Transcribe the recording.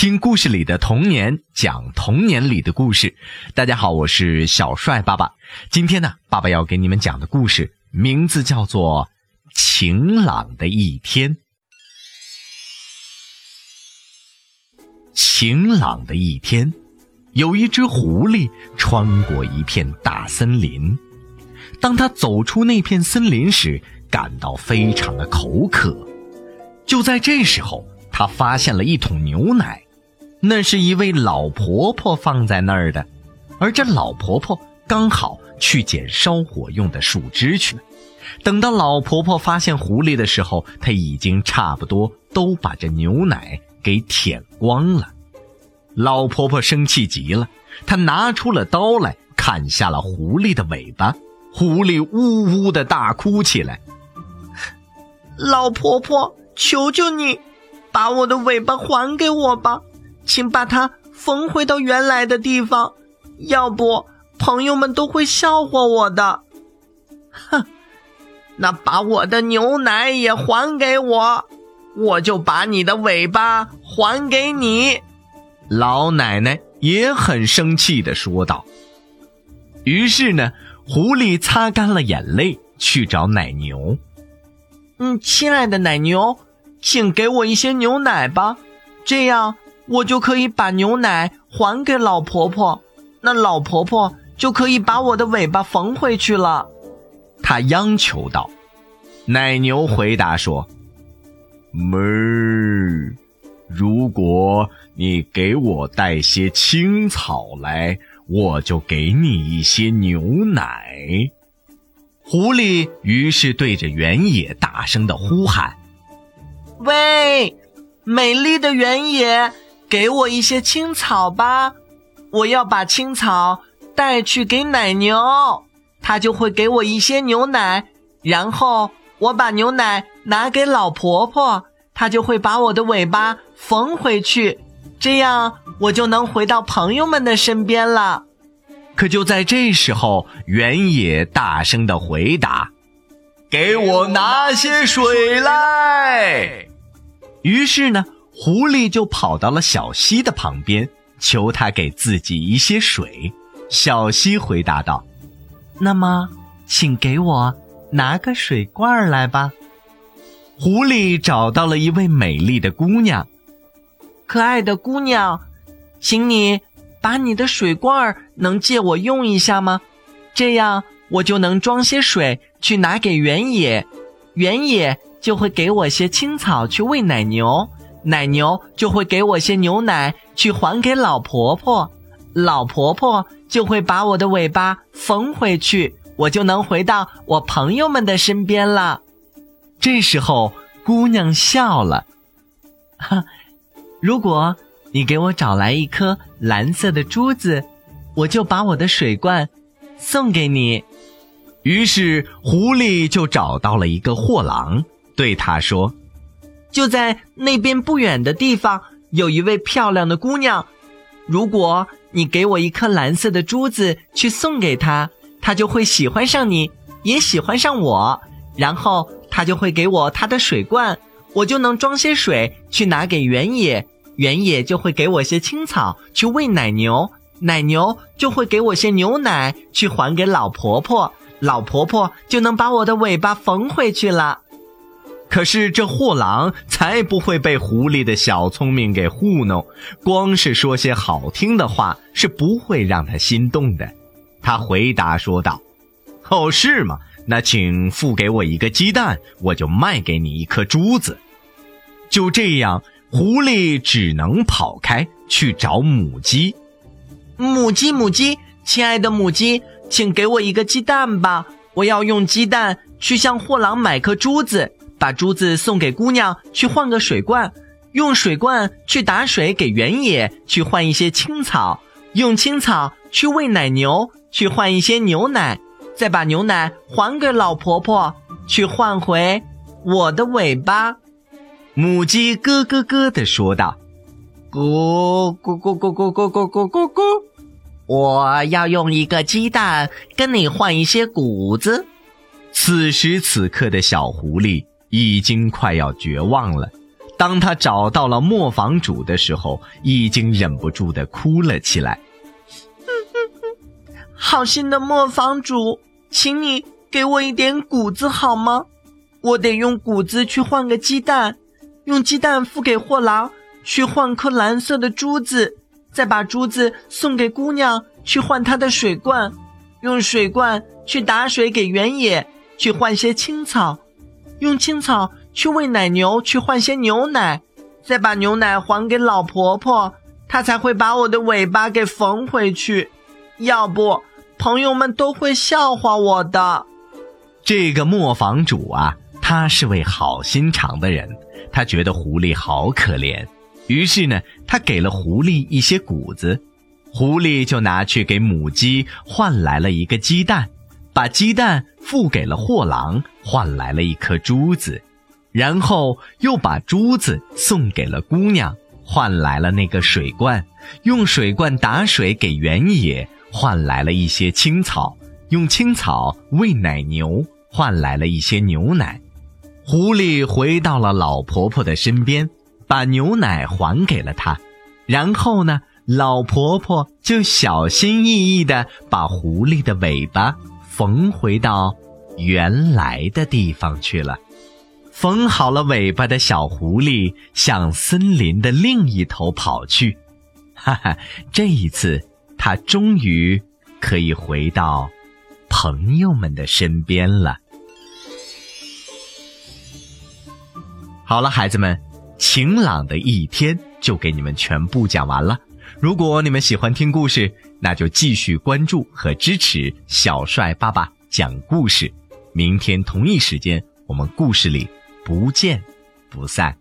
听故事里的童年，讲童年里的故事。大家好，我是小帅爸爸。今天呢，爸爸要给你们讲的故事名字叫做《晴朗的一天》。晴朗的一天，有一只狐狸穿过一片大森林。当他走出那片森林时，感到非常的口渴。就在这时候，他发现了一桶牛奶。那是一位老婆婆放在那儿的，而这老婆婆刚好去捡烧火用的树枝去了。等到老婆婆发现狐狸的时候，她已经差不多都把这牛奶给舔光了。老婆婆生气极了，她拿出了刀来砍下了狐狸的尾巴。狐狸呜呜的大哭起来：“老婆婆，求求你，把我的尾巴还给我吧！”请把它缝回到原来的地方，要不朋友们都会笑话我的。哼，那把我的牛奶也还给我，我就把你的尾巴还给你。老奶奶也很生气的说道。于是呢，狐狸擦干了眼泪，去找奶牛。嗯，亲爱的奶牛，请给我一些牛奶吧，这样。我就可以把牛奶还给老婆婆，那老婆婆就可以把我的尾巴缝回去了。他央求道。奶牛回答说：“哞，如果你给我带些青草来，我就给你一些牛奶。”狐狸于是对着原野大声的呼喊：“喂，美丽的原野！”给我一些青草吧，我要把青草带去给奶牛，它就会给我一些牛奶。然后我把牛奶拿给老婆婆，她就会把我的尾巴缝回去，这样我就能回到朋友们的身边了。可就在这时候，原野大声的回答：“给我拿些水来。”于是呢。狐狸就跑到了小溪的旁边，求他给自己一些水。小溪回答道：“那么，请给我拿个水罐来吧。”狐狸找到了一位美丽的姑娘，可爱的姑娘，请你把你的水罐能借我用一下吗？这样我就能装些水去拿给原野，原野就会给我些青草去喂奶牛。奶牛就会给我些牛奶去还给老婆婆，老婆婆就会把我的尾巴缝回去，我就能回到我朋友们的身边了。这时候，姑娘笑了，哈，如果你给我找来一颗蓝色的珠子，我就把我的水罐送给你。于是，狐狸就找到了一个货郎，对他说。就在那边不远的地方，有一位漂亮的姑娘。如果你给我一颗蓝色的珠子去送给她，她就会喜欢上你，也喜欢上我。然后她就会给我她的水罐，我就能装些水去拿给原野，原野就会给我些青草去喂奶牛，奶牛就会给我些牛奶去还给老婆婆，老婆婆就能把我的尾巴缝回去了。可是这货郎才不会被狐狸的小聪明给糊弄，光是说些好听的话是不会让他心动的。他回答说道：“哦，是吗？那请付给我一个鸡蛋，我就卖给你一颗珠子。”就这样，狐狸只能跑开去找母鸡。母鸡，母鸡，亲爱的母鸡，请给我一个鸡蛋吧，我要用鸡蛋去向货郎买颗珠子。把珠子送给姑娘去换个水罐，用水罐去打水给原野去换一些青草，用青草去喂奶牛去换一些牛奶，再把牛奶还给老婆婆去换回我的尾巴。母鸡咯咯咯地说道：“咕咕咕咕咕咕咕咕咕咕，我要用一个鸡蛋跟你换一些谷子。”此时此刻的小狐狸。已经快要绝望了，当他找到了磨坊主的时候，已经忍不住的哭了起来。好心的磨坊主，请你给我一点谷子好吗？我得用谷子去换个鸡蛋，用鸡蛋付给货郎去换颗蓝色的珠子，再把珠子送给姑娘去换她的水罐，用水罐去打水给原野去换些青草，用青草。去喂奶牛，去换些牛奶，再把牛奶还给老婆婆，她才会把我的尾巴给缝回去。要不，朋友们都会笑话我的。这个磨坊主啊，他是位好心肠的人，他觉得狐狸好可怜，于是呢，他给了狐狸一些谷子，狐狸就拿去给母鸡换来了一个鸡蛋，把鸡蛋付给了货郎，换来了一颗珠子。然后又把珠子送给了姑娘，换来了那个水罐；用水罐打水给原野，换来了一些青草；用青草喂奶牛，换来了一些牛奶。狐狸回到了老婆婆的身边，把牛奶还给了她。然后呢，老婆婆就小心翼翼地把狐狸的尾巴缝回到原来的地方去了。缝好了尾巴的小狐狸向森林的另一头跑去，哈哈！这一次，它终于可以回到朋友们的身边了。好了，孩子们，晴朗的一天就给你们全部讲完了。如果你们喜欢听故事，那就继续关注和支持小帅爸爸讲故事。明天同一时间，我们故事里。不见不散。